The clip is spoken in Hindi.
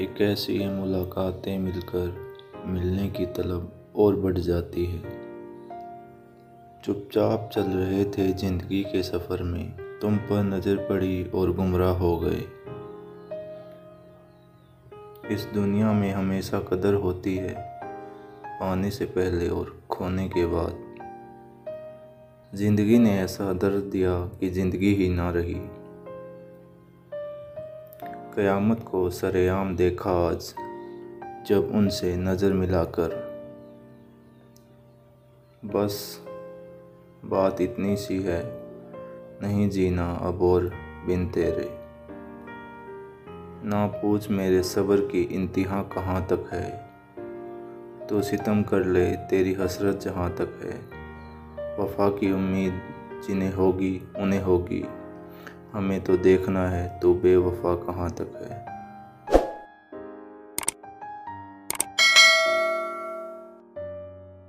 एक ऐसी मुलाकातें मिलकर मिलने की तलब और बढ़ जाती है। चुपचाप चल रहे थे ज़िंदगी के सफ़र में, तुम पर नज़र पड़ी और गुमराह हो गए। इस दुनिया में हमेशा कदर होती है पाने से पहले और खोने के बाद। ज़िंदगी ने ऐसा दर्द दिया कि ज़िंदगी ही ना रही। क़यामत को सरेआम देखा आज, जब उनसे नज़र मिलाकर। बस, बात इतनी सी है, नहीं जीना अब और बिन तेरे। ना पूछ मेरे सब्र की इंतहा कहाँ तक है तो सितम कर ले तेरी हसरत जहाँ तक है। वफा की उम्मीद जिन्हें होगी, उन्हें होगी। हमें तो देखना है तो बेवफा कहाँ तक है?